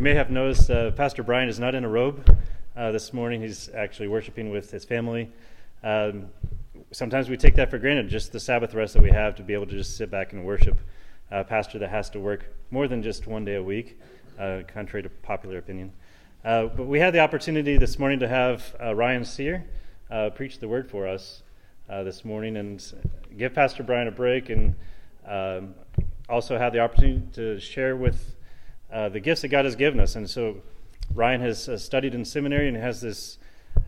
you may have noticed uh, Pastor Brian is not in a robe uh, this morning. He's actually worshiping with his family. Um, sometimes we take that for granted, just the Sabbath rest that we have to be able to just sit back and worship. A pastor that has to work more than just one day a week, uh, contrary to popular opinion. Uh, but we had the opportunity this morning to have uh, Ryan Sear preach the word for us this morning and give Pastor Brian a break and um, also have the opportunity to share with uh, the gifts that God has given us. And so Ryan has uh, studied in seminary and has this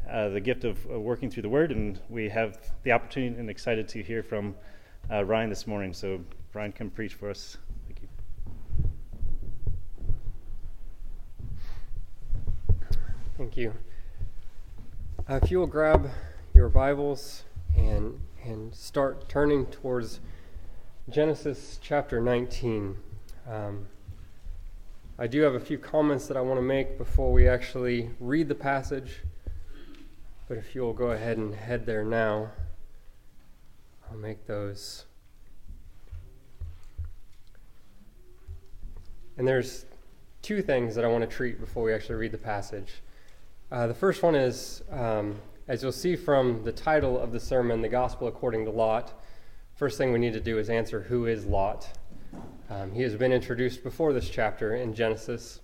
uh, the gift of working through the Word, and we have the opportunity and excited to hear from uh, Ryan this morning. So Ryan, come preach for us. Thank you. Thank you. Uh, if you will grab your Bibles and and start turning towards Genesis chapter 19. Um, I do have a few comments that I want to make before we actually read the passage, but if you'll go ahead and head there now, I'll make those. And there's two things that I want to treat before we actually read the passage. Uh, the first one is, um, as you'll see from the title of the sermon, The Gospel According to Lot, first thing we need to do is answer who is Lot. Um, he has been introduced before this chapter in Genesis,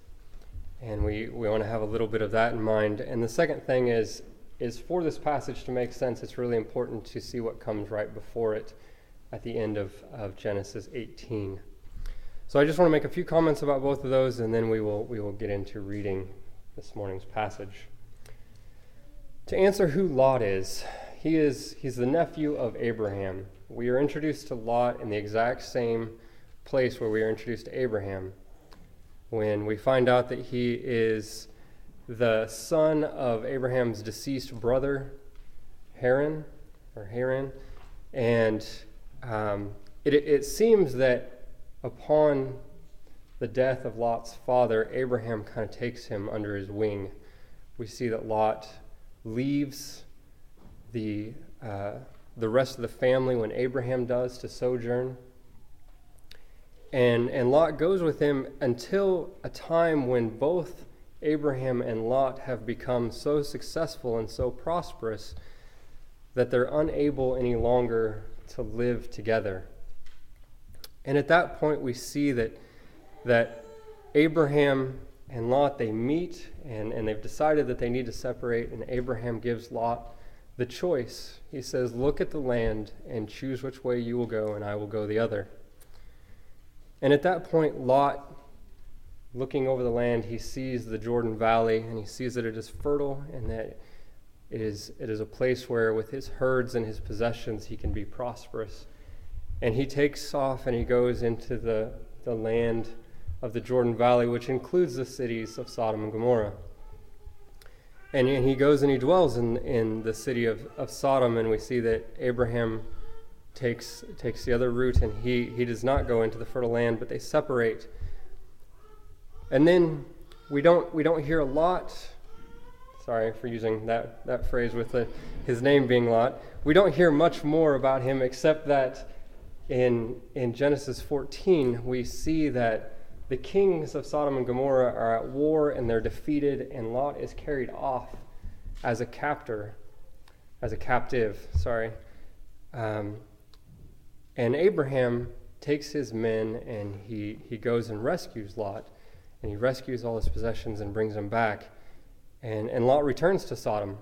and we, we want to have a little bit of that in mind. And the second thing is, is for this passage to make sense, it's really important to see what comes right before it at the end of, of Genesis 18. So I just want to make a few comments about both of those, and then we will, we will get into reading this morning's passage. To answer who Lot is, he is he's the nephew of Abraham. We are introduced to Lot in the exact same place where we are introduced to Abraham when we find out that he is the son of Abraham's deceased brother, Haran, or Haran. And um, it, it seems that upon the death of Lot's father, Abraham kind of takes him under his wing. We see that Lot leaves the, uh, the rest of the family when Abraham does to sojourn and, and Lot goes with him until a time when both Abraham and Lot have become so successful and so prosperous that they're unable any longer to live together. And at that point, we see that, that Abraham and Lot, they meet and, and they've decided that they need to separate, and Abraham gives Lot the choice. He says, Look at the land and choose which way you will go, and I will go the other. And at that point, Lot, looking over the land, he sees the Jordan Valley and he sees that it is fertile and that it is, it is a place where, with his herds and his possessions, he can be prosperous. And he takes off and he goes into the, the land of the Jordan Valley, which includes the cities of Sodom and Gomorrah. And, and he goes and he dwells in, in the city of, of Sodom, and we see that Abraham takes, takes the other route and he, he does not go into the fertile land, but they separate. And then we don't, we don't hear a lot. Sorry for using that, that phrase with the, his name being Lot. We don't hear much more about him except that in, in Genesis 14, we see that the kings of Sodom and Gomorrah are at war and they're defeated, and Lot is carried off as a captor, as a captive, sorry. Um, and Abraham takes his men and he, he goes and rescues Lot. And he rescues all his possessions and brings them back. And, and Lot returns to Sodom.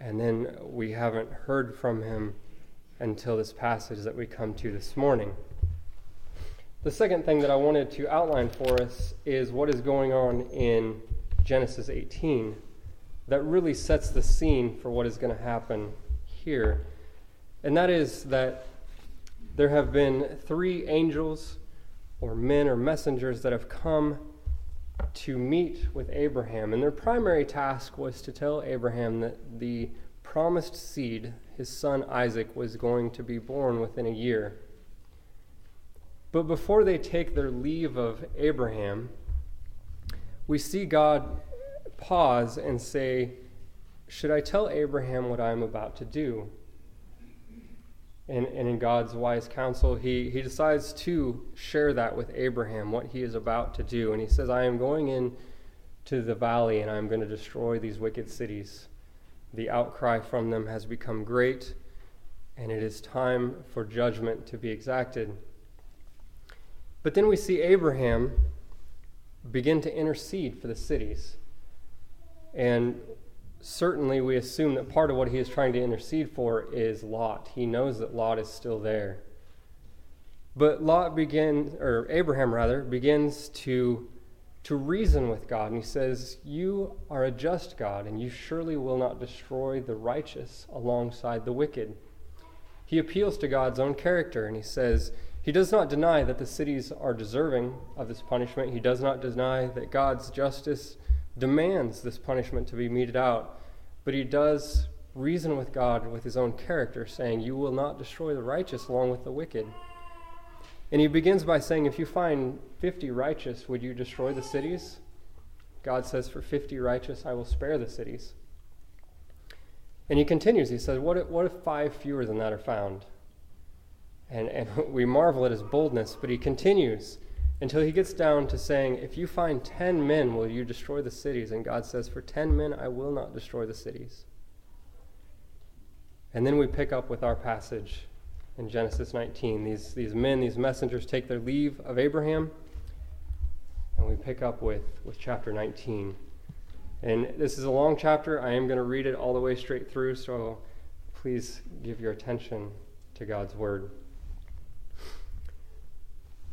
And then we haven't heard from him until this passage that we come to this morning. The second thing that I wanted to outline for us is what is going on in Genesis 18 that really sets the scene for what is going to happen here. And that is that there have been three angels or men or messengers that have come to meet with Abraham. And their primary task was to tell Abraham that the promised seed, his son Isaac, was going to be born within a year. But before they take their leave of Abraham, we see God pause and say, Should I tell Abraham what I am about to do? And, and in God's wise counsel, he, he decides to share that with Abraham, what he is about to do. And he says, I am going in to the valley, and I'm going to destroy these wicked cities. The outcry from them has become great, and it is time for judgment to be exacted. But then we see Abraham begin to intercede for the cities. And certainly we assume that part of what he is trying to intercede for is Lot. He knows that Lot is still there. But Lot begins, or Abraham rather, begins to, to reason with God. And he says, You are a just God, and you surely will not destroy the righteous alongside the wicked. He appeals to God's own character, and he says, He does not deny that the cities are deserving of this punishment. He does not deny that God's justice demands this punishment to be meted out, but he does reason with God with his own character, saying, You will not destroy the righteous along with the wicked. And he begins by saying, If you find 50 righteous, would you destroy the cities? God says, For 50 righteous, I will spare the cities. And he continues, he says, What if, what if five fewer than that are found? And, and we marvel at his boldness, but he continues until he gets down to saying, If you find 10 men, will you destroy the cities? And God says, For 10 men, I will not destroy the cities. And then we pick up with our passage in Genesis 19. These, these men, these messengers, take their leave of Abraham, and we pick up with, with chapter 19. And this is a long chapter. I am going to read it all the way straight through, so please give your attention to God's word.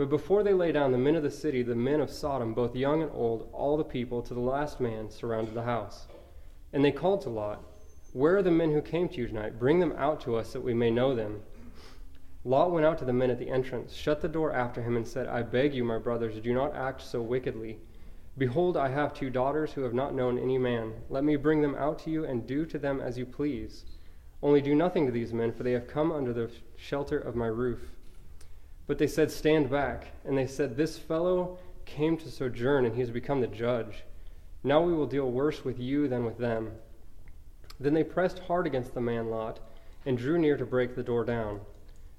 But before they lay down, the men of the city, the men of Sodom, both young and old, all the people, to the last man, surrounded the house. And they called to Lot, Where are the men who came to you tonight? Bring them out to us that we may know them. Lot went out to the men at the entrance, shut the door after him, and said, I beg you, my brothers, do not act so wickedly. Behold, I have two daughters who have not known any man. Let me bring them out to you, and do to them as you please. Only do nothing to these men, for they have come under the shelter of my roof. But they said, Stand back. And they said, This fellow came to sojourn, and he has become the judge. Now we will deal worse with you than with them. Then they pressed hard against the man Lot, and drew near to break the door down.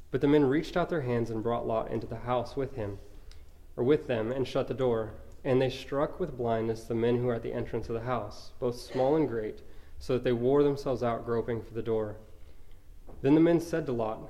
But the men reached out their hands and brought Lot into the house with him, or with them, and shut the door. And they struck with blindness the men who were at the entrance of the house, both small and great, so that they wore themselves out groping for the door. Then the men said to Lot,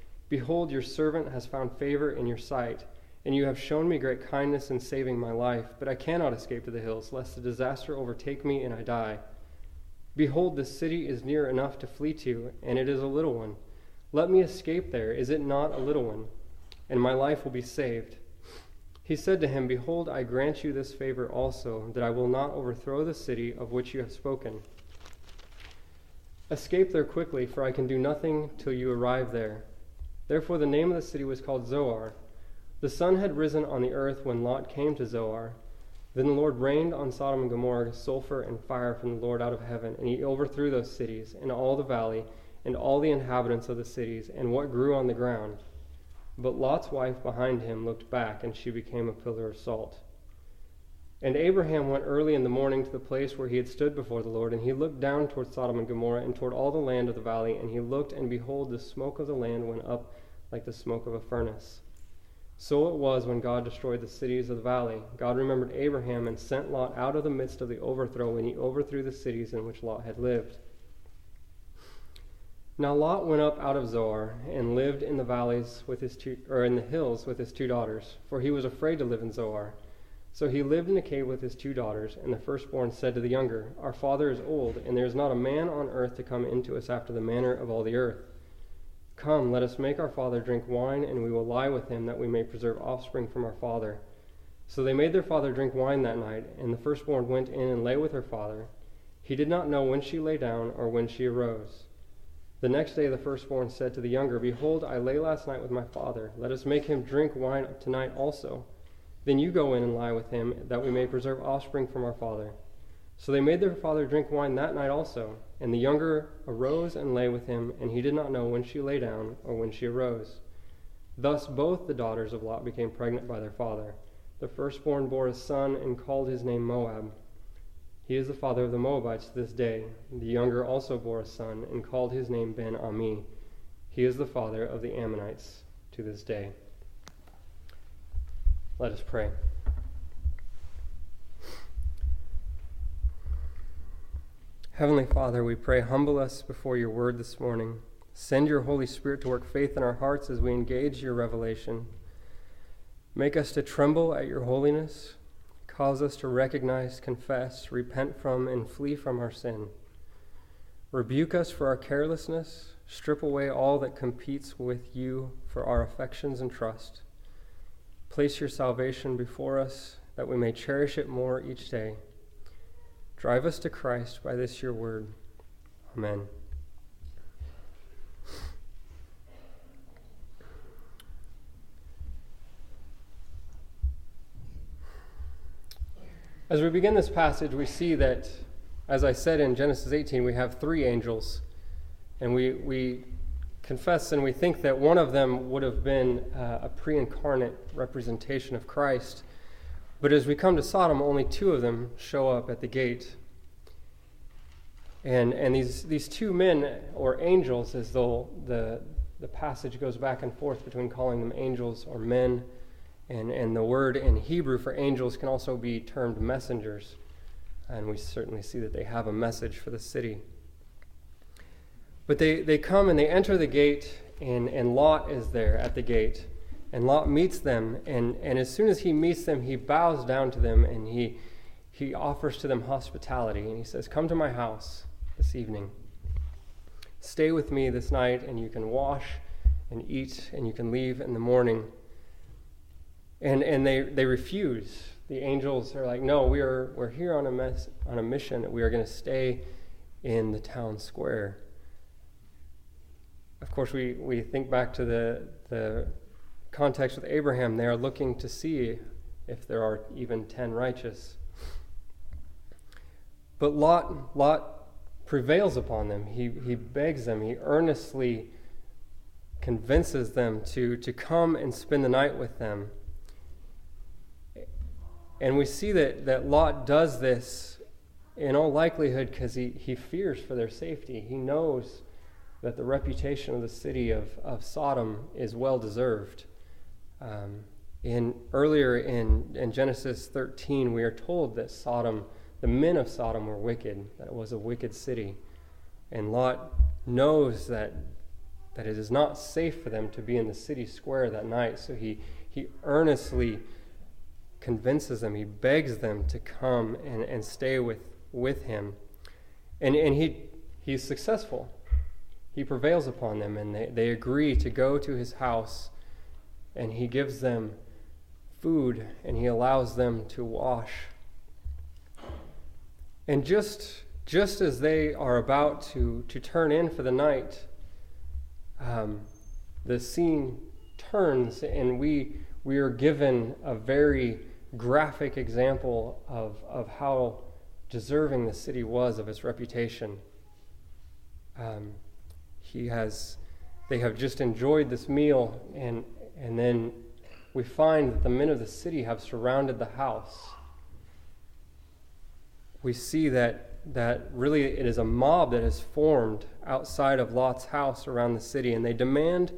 Behold, your servant has found favor in your sight, and you have shown me great kindness in saving my life. But I cannot escape to the hills, lest the disaster overtake me and I die. Behold, the city is near enough to flee to, and it is a little one. Let me escape there. Is it not a little one? And my life will be saved. He said to him, Behold, I grant you this favor also, that I will not overthrow the city of which you have spoken. Escape there quickly, for I can do nothing till you arrive there. Therefore, the name of the city was called Zoar. The sun had risen on the earth when Lot came to Zoar. Then the Lord rained on Sodom and Gomorrah sulfur and fire from the Lord out of heaven, and he overthrew those cities, and all the valley, and all the inhabitants of the cities, and what grew on the ground. But Lot's wife behind him looked back, and she became a pillar of salt. And Abraham went early in the morning to the place where he had stood before the Lord, and he looked down toward Sodom and Gomorrah and toward all the land of the valley, and he looked, and behold, the smoke of the land went up like the smoke of a furnace. So it was when God destroyed the cities of the valley. God remembered Abraham and sent Lot out of the midst of the overthrow, when he overthrew the cities in which Lot had lived. Now Lot went up out of Zoar and lived in the valleys with his two, or in the hills with his two daughters, for he was afraid to live in Zoar. So he lived in a cave with his two daughters, and the firstborn said to the younger, Our father is old, and there is not a man on earth to come into us after the manner of all the earth. Come, let us make our father drink wine, and we will lie with him, that we may preserve offspring from our father. So they made their father drink wine that night, and the firstborn went in and lay with her father. He did not know when she lay down or when she arose. The next day the firstborn said to the younger, Behold, I lay last night with my father. Let us make him drink wine tonight also. Then you go in and lie with him, that we may preserve offspring from our father. So they made their father drink wine that night also. And the younger arose and lay with him, and he did not know when she lay down or when she arose. Thus both the daughters of Lot became pregnant by their father. The firstborn bore a son and called his name Moab. He is the father of the Moabites to this day. The younger also bore a son and called his name Ben Ami. He is the father of the Ammonites to this day. Let us pray. Heavenly Father, we pray, humble us before your word this morning. Send your Holy Spirit to work faith in our hearts as we engage your revelation. Make us to tremble at your holiness. Cause us to recognize, confess, repent from, and flee from our sin. Rebuke us for our carelessness. Strip away all that competes with you for our affections and trust. Place your salvation before us that we may cherish it more each day. Drive us to Christ by this your word. Amen. As we begin this passage, we see that, as I said in Genesis 18, we have three angels. And we, we confess and we think that one of them would have been uh, a pre incarnate representation of Christ. But as we come to Sodom, only two of them show up at the gate. And, and these, these two men, or angels, as though the, the passage goes back and forth between calling them angels or men, and, and the word in Hebrew for angels can also be termed messengers. And we certainly see that they have a message for the city. But they, they come and they enter the gate, and, and Lot is there at the gate. And Lot meets them, and, and as soon as he meets them, he bows down to them and he, he offers to them hospitality. And he says, Come to my house this evening. Stay with me this night, and you can wash and eat, and you can leave in the morning. And, and they, they refuse. The angels are like, No, we are, we're here on a, mess, on a mission. We are going to stay in the town square of course, we, we think back to the, the context with Abraham. They are looking to see if there are even 10 righteous. But Lot, Lot prevails upon them. He, he begs them, he earnestly convinces them to, to come and spend the night with them. And we see that, that Lot does this in all likelihood because he, he fears for their safety. He knows that the reputation of the city of, of Sodom is well deserved. Um, in earlier in, in Genesis 13, we are told that Sodom, the men of Sodom, were wicked, that it was a wicked city. And Lot knows that, that it is not safe for them to be in the city square that night, so he, he earnestly convinces them, he begs them to come and, and stay with, with him. And, and he, he's successful he prevails upon them and they, they agree to go to his house and he gives them food and he allows them to wash. And just, just as they are about to, to turn in for the night, um, the scene turns and we, we are given a very graphic example of, of how deserving the city was of its reputation. Um, he has they have just enjoyed this meal and and then we find that the men of the city have surrounded the house we see that that really it is a mob that has formed outside of Lot's house around the city, and they demand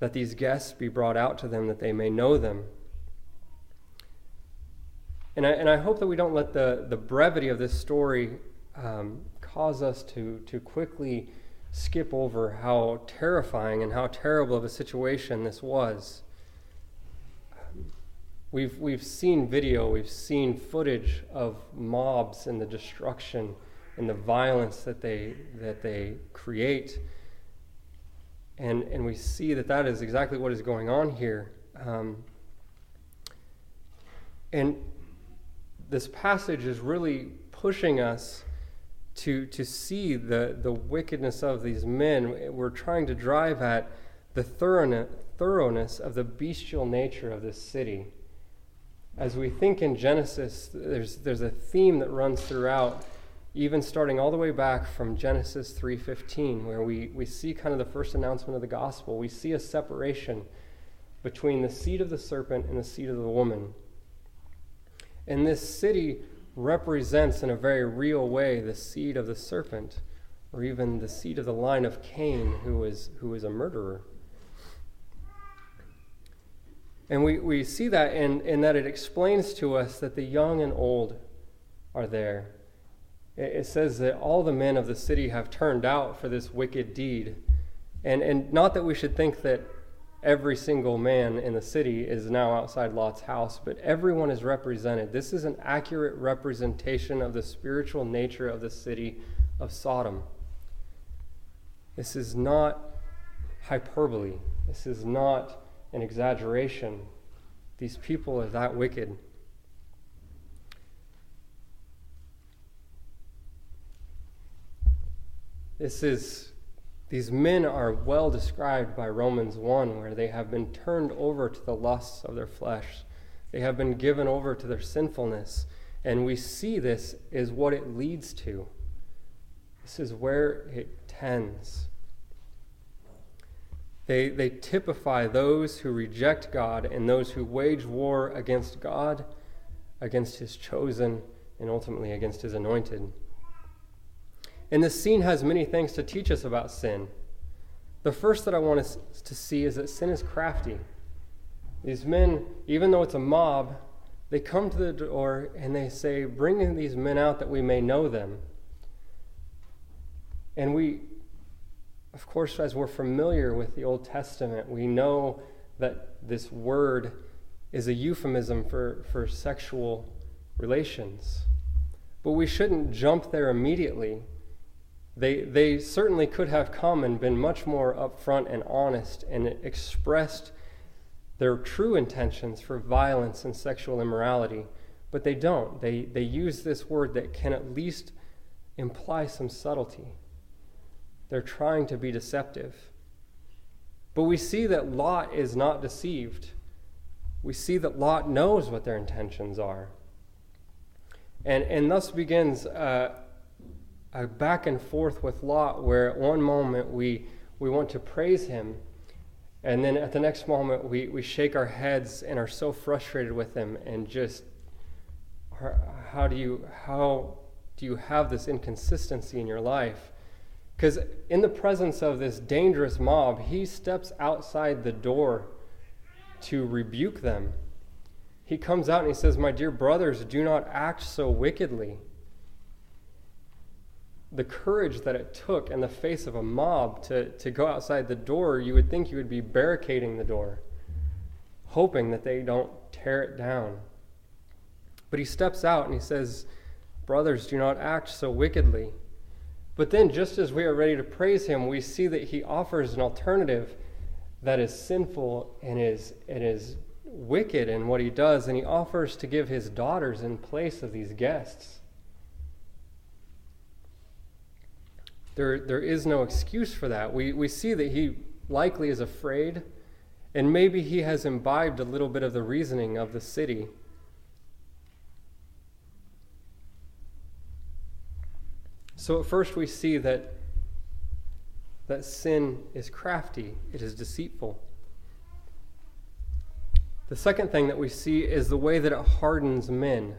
that these guests be brought out to them that they may know them. And I, and I hope that we don't let the, the brevity of this story um, cause us to, to quickly skip over how terrifying and how terrible of a situation this was. We've, we've seen video, we've seen footage of mobs and the destruction and the violence that they, that they create. And, and we see that that is exactly what is going on here. Um, and this passage is really pushing us to, to see the, the wickedness of these men. We're trying to drive at the thoroughness of the bestial nature of this city as we think in Genesis, there's, there's a theme that runs throughout, even starting all the way back from Genesis 3.15, where we, we see kind of the first announcement of the gospel. We see a separation between the seed of the serpent and the seed of the woman. And this city represents in a very real way the seed of the serpent, or even the seed of the line of Cain, who was, who was a murderer. And we, we see that in, in that it explains to us that the young and old are there. It, it says that all the men of the city have turned out for this wicked deed. And, and not that we should think that every single man in the city is now outside Lot's house, but everyone is represented. This is an accurate representation of the spiritual nature of the city of Sodom. This is not hyperbole. This is not an exaggeration. These people are that wicked. This is, these men are well described by Romans 1, where they have been turned over to the lusts of their flesh. They have been given over to their sinfulness. And we see this is what it leads to. This is where it tends. They, they typify those who reject God and those who wage war against God, against his chosen, and ultimately against his anointed. And this scene has many things to teach us about sin. The first that I want us to see is that sin is crafty. These men, even though it's a mob, they come to the door and they say, Bring in these men out that we may know them. And we, of course, as we're familiar with the Old Testament, we know that this word is a euphemism for, for sexual relations. But we shouldn't jump there immediately. They, they certainly could have come and been much more upfront and honest and expressed their true intentions for violence and sexual immorality, but they don't. They, they use this word that can at least imply some subtlety. They're trying to be deceptive. But we see that Lot is not deceived. We see that Lot knows what their intentions are. And, and thus begins a, a back and forth with Lot, where at one moment we, we want to praise him, and then at the next moment we, we shake our heads and are so frustrated with him and just, how do you, how do you have this inconsistency in your life? Because in the presence of this dangerous mob, he steps outside the door to rebuke them. He comes out and he says, My dear brothers, do not act so wickedly. The courage that it took in the face of a mob to, to go outside the door, you would think you would be barricading the door, hoping that they don't tear it down. But he steps out and he says, Brothers, do not act so wickedly. But then, just as we are ready to praise him, we see that he offers an alternative that is sinful and is, and is wicked in what he does, and he offers to give his daughters in place of these guests. There, there is no excuse for that. We, we see that he likely is afraid, and maybe he has imbibed a little bit of the reasoning of the city. So at first we see that that sin is crafty, it is deceitful. The second thing that we see is the way that it hardens men.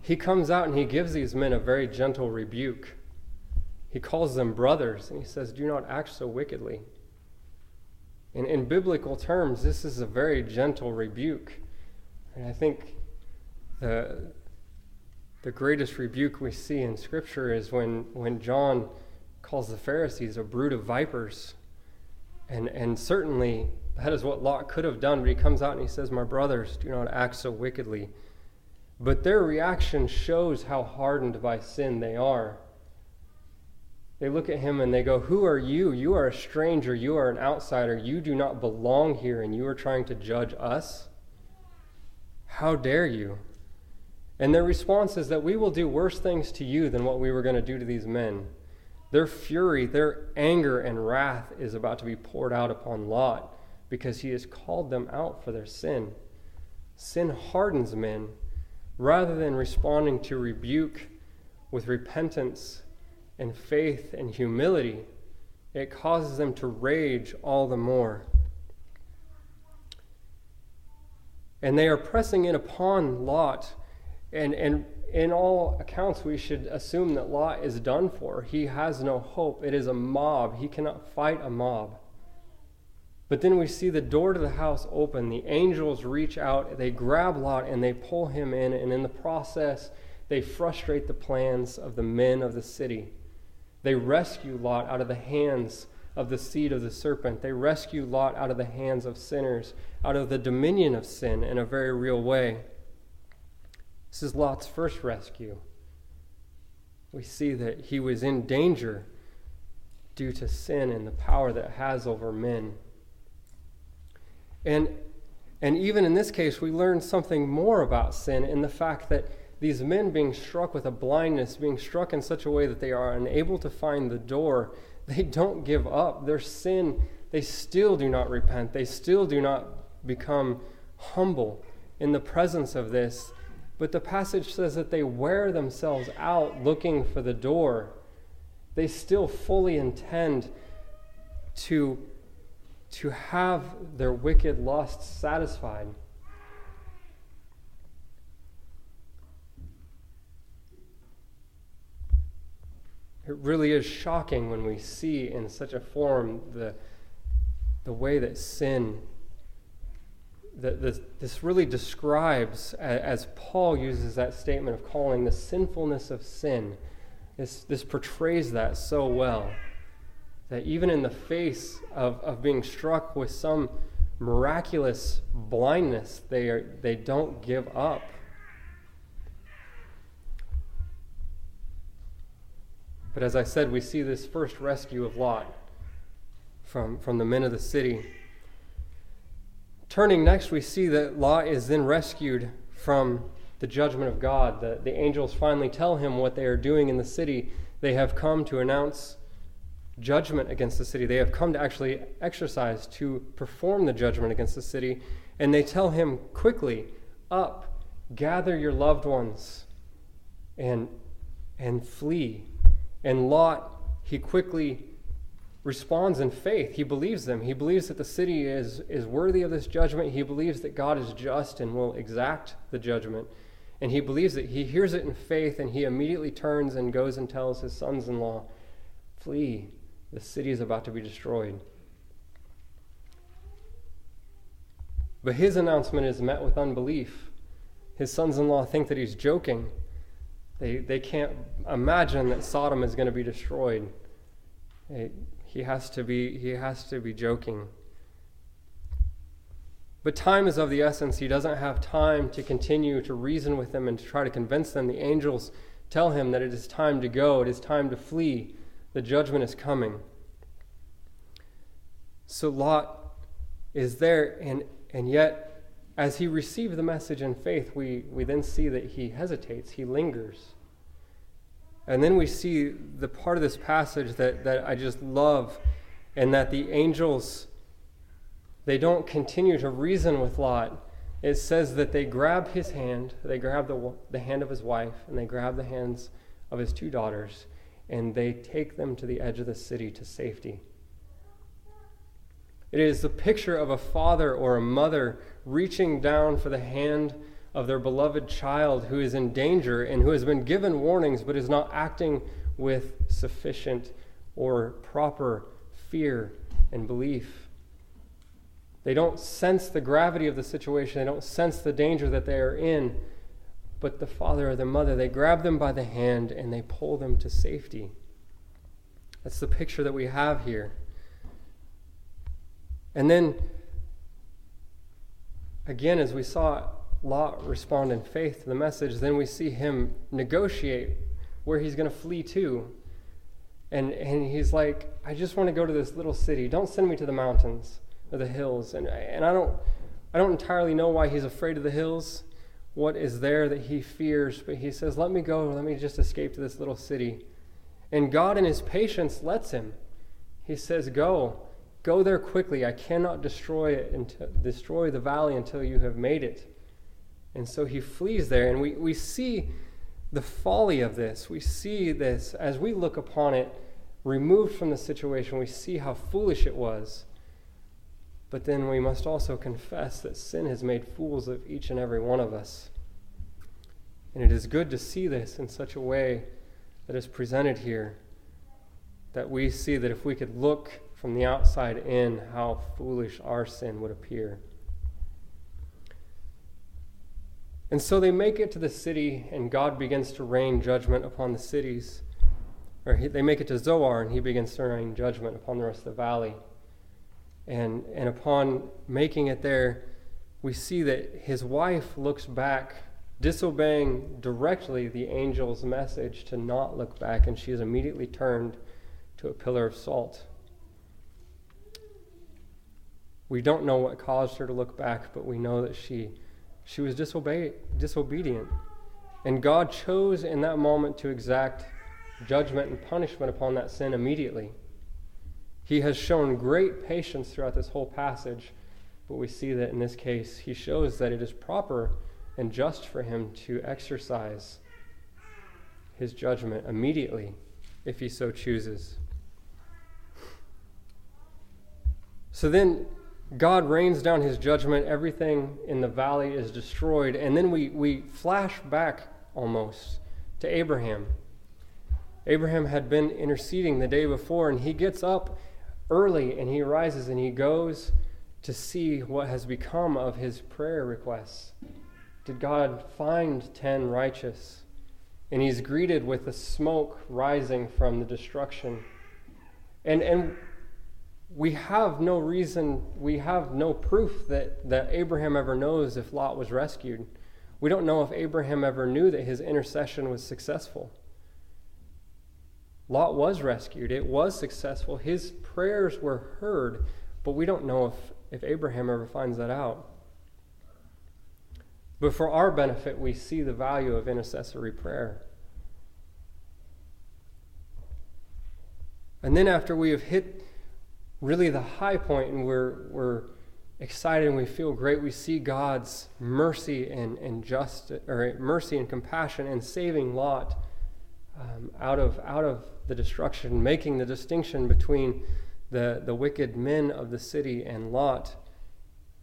he comes out and he gives these men a very gentle rebuke. He calls them brothers and he says, Do not act so wickedly. And in biblical terms, this is a very gentle rebuke. And I think the, the greatest rebuke we see in Scripture is when, when John calls the Pharisees a brood of vipers. And, and certainly that is what Lot could have done, but he comes out and he says, My brothers, do not act so wickedly. But their reaction shows how hardened by sin they are. They look at him and they go, Who are you? You are a stranger. You are an outsider. You do not belong here, and you are trying to judge us? How dare you? And their response is that we will do worse things to you than what we were going to do to these men. Their fury, their anger, and wrath is about to be poured out upon Lot because he has called them out for their sin. Sin hardens men rather than responding to rebuke with repentance and faith and humility, it causes them to rage all the more. And they are pressing in upon Lot and, and in all accounts, we should assume that Lot is done for. He has no hope. It is a mob. He cannot fight a mob. But then we see the door to the house open. The angels reach out, they grab Lot, and they pull him in. And in the process, they frustrate the plans of the men of the city. They rescue Lot out of the hands of the seed of the serpent. They rescue Lot out of the hands of sinners, out of the dominion of sin in a very real way. This is Lot's first rescue. We see that he was in danger due to sin and the power that has over men. And, and even in this case, we learn something more about sin in the fact that these men being struck with a blindness, being struck in such a way that they are unable to find the door, they don't give up. Their sin, they still do not repent. They still do not become humble in the presence of this but the passage says that they wear themselves out looking for the door. They still fully intend to, to have their wicked lusts satisfied. It really is shocking when we see in such a form the, the way that sin that this, this really describes, as Paul uses that statement of calling the sinfulness of sin, this, this portrays that so well. That even in the face of, of being struck with some miraculous blindness, they, are, they don't give up. But as I said, we see this first rescue of Lot from, from the men of the city. Turning next, we see that Lot is then rescued from the judgment of God. The, the angels finally tell him what they are doing in the city. They have come to announce judgment against the city. They have come to actually exercise, to perform the judgment against the city. And they tell him quickly, Up, gather your loved ones, and, and flee. And Lot, he quickly responds in faith. He believes them. He believes that the city is, is worthy of this judgment. He believes that God is just and will exact the judgment. And he believes that he hears it in faith and he immediately turns and goes and tells his sons in law, Flee, the city is about to be destroyed. But his announcement is met with unbelief. His sons in law think that he's joking. They, they can't imagine that Sodom is going to be destroyed. He has to be he has to be joking. But time is of the essence. He doesn't have time to continue to reason with them and to try to convince them. The angels tell him that it is time to go, it is time to flee. The judgment is coming. So Lot is there, and, and yet, as he received the message in faith, we, we then see that he hesitates, he lingers. And then we see the part of this passage that, that I just love, and that the angels, they don't continue to reason with Lot. It says that they grab his hand, they grab the, the hand of his wife, and they grab the hands of his two daughters, and they take them to the edge of the city to safety. It is the picture of a father or a mother reaching down for the hand of their beloved child who is in danger and who has been given warnings but is not acting with sufficient or proper fear and belief. They don't sense the gravity of the situation, they don't sense the danger that they are in. But the father or the mother, they grab them by the hand and they pull them to safety. That's the picture that we have here. And then, again, as we saw Lot respond in faith to the message, then we see him negotiate where he's going to flee to. And, and he's like, I just want to go to this little city. Don't send me to the mountains or the hills. And, and I, don't, I don't entirely know why he's afraid of the hills, what is there that he fears, but he says, Let me go. Let me just escape to this little city. And God, in his patience, lets him. He says, Go. Go there quickly. I cannot destroy it until, destroy the valley until you have made it. And so he flees there. And we, we see the folly of this. We see this as we look upon it removed from the situation. We see how foolish it was. But then we must also confess that sin has made fools of each and every one of us. And it is good to see this in such a way that is presented here that we see that if we could look from the outside in, how foolish our sin would appear. And so they make it to the city, and God begins to rain judgment upon the cities. Or he, they make it to Zoar, and he begins to rain judgment upon the rest of the valley. And, and upon making it there, we see that his wife looks back, disobeying directly the angel's message to not look back, and she is immediately turned to a pillar of salt. We don't know what caused her to look back, but we know that she she was disobey- disobedient. And God chose in that moment to exact judgment and punishment upon that sin immediately. He has shown great patience throughout this whole passage, but we see that in this case, he shows that it is proper and just for him to exercise his judgment immediately if he so chooses. So then God rains down his judgment, everything in the valley is destroyed, and then we, we flash back almost to Abraham. Abraham had been interceding the day before, and he gets up early and he rises and he goes to see what has become of his prayer requests. Did God find ten righteous? And he's greeted with the smoke rising from the destruction. And, and we have no reason, we have no proof that, that Abraham ever knows if Lot was rescued. We don't know if Abraham ever knew that his intercession was successful. Lot was rescued, it was successful. His prayers were heard, but we don't know if, if Abraham ever finds that out. But for our benefit, we see the value of intercessory prayer. And then, after we have hit really the high point and we're, we're excited and we feel great. We see God's mercy and, and justice, or mercy and compassion and saving Lot um, out, of, out of the destruction, making the distinction between the, the wicked men of the city and Lot.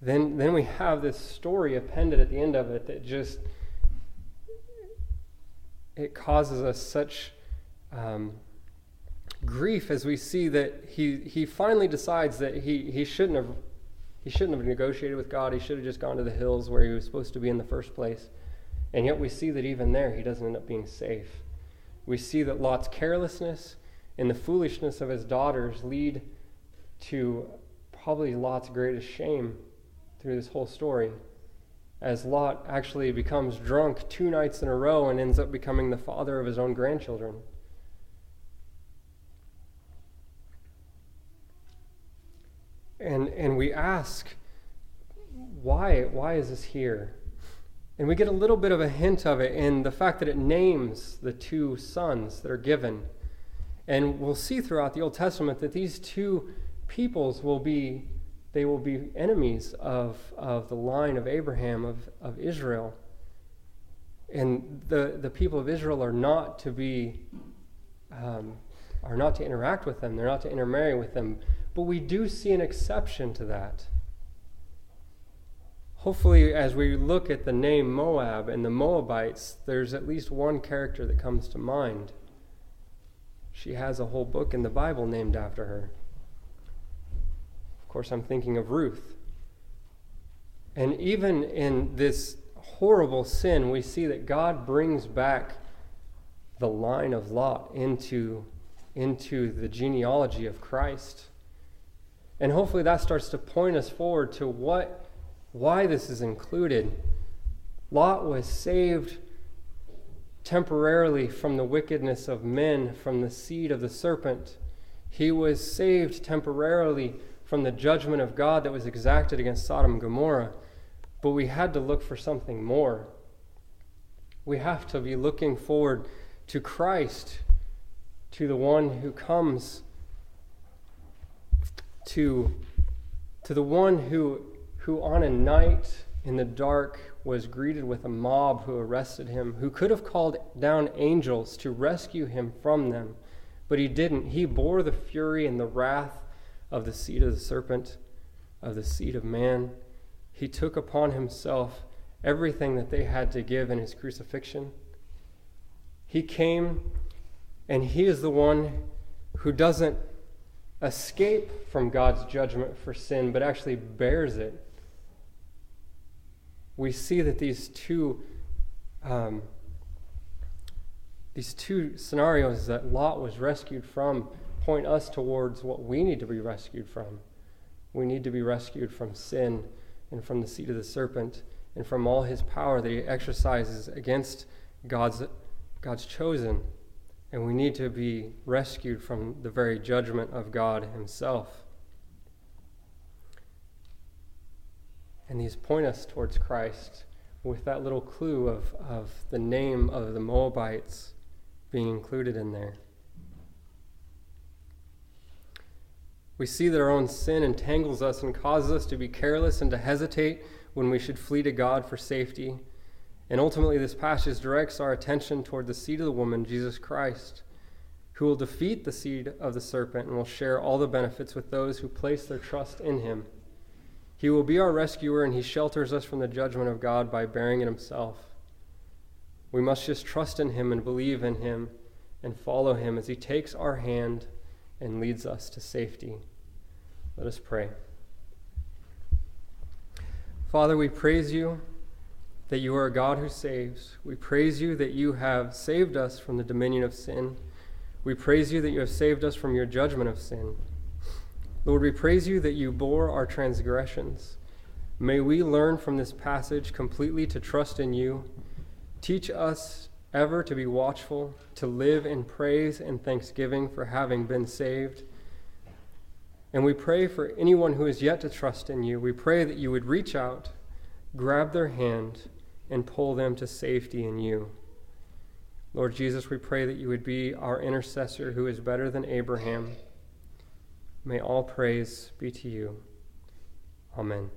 Then, then we have this story appended at the end of it that just it causes us such um, grief as we see that he, he finally decides that he, he shouldn't have he shouldn't have negotiated with God. He should have just gone to the hills where he was supposed to be in the first place. And yet we see that even there he doesn't end up being safe. We see that Lot's carelessness and the foolishness of his daughters lead to probably Lot's greatest shame through this whole story. As Lot actually becomes drunk two nights in a row and ends up becoming the father of his own grandchildren. And, and we ask, why, why is this here? And we get a little bit of a hint of it in the fact that it names the two sons that are given. And we'll see throughout the Old Testament that these two peoples will be they will be enemies of, of the line of Abraham, of, of Israel. And the, the people of Israel are not to be um, are not to interact with them, they're not to intermarry with them, but we do see an exception to that. hopefully, as we look at the name Moab and the Moabites, there's at least one character that comes to mind. She has a whole book in the Bible named after her. Of course, I'm thinking of Ruth. And even in this horrible sin, we see that God brings back the line of Lot into, into the genealogy of Christ. And hopefully that starts to point us forward to what why this is included. Lot was saved temporarily from the wickedness of men, from the seed of the serpent. He was saved temporarily from the judgment of God that was exacted against Sodom and Gomorrah. But we had to look for something more. We have to be looking forward to Christ, to the one who comes, to, to the one who who on a night in the dark was greeted with a mob who arrested him, who could have called down angels to rescue him from them, but he didn't. He bore the fury and the wrath of the seed of the serpent, of the seed of man. He took upon himself everything that they had to give in his crucifixion. He came, and he is the one who doesn't escape from God's judgment for sin, but actually bears it we see that these two um, these two scenarios that Lot was rescued from point us towards what we need to be rescued from. We need to be rescued from sin and from the seed of the serpent and from all his power that he exercises against God's, God's chosen. And we need to be rescued from the very judgment of God himself. And these point us towards Christ with that little clue of, of the name of the Moabites being included in there. We see that our own sin entangles us and causes us to be careless and to hesitate when we should flee to God for safety. And ultimately, this passage directs our attention toward the seed of the woman, Jesus Christ, who will defeat the seed of the serpent and will share all the benefits with those who place their trust in him. He will be our rescuer, and he shelters us from the judgment of God by bearing it himself. We must just trust in him and believe in him and follow him as he takes our hand and leads us to safety. Let us pray. Father, we praise you that you are a God who saves. We praise you that you have saved us from the dominion of sin. We praise you that you have saved us from your judgment of sin. Lord, we praise you that you bore our transgressions. May we learn from this passage completely to trust in you. Teach us ever to be watchful, to live in praise and thanksgiving for having been saved. And we pray for anyone who is yet to trust in you. We pray that you would reach out, grab their hand, and pull them to safety in you. Lord Jesus, we pray that you would be our intercessor who is better than Abraham. May all praise be to you. Amen.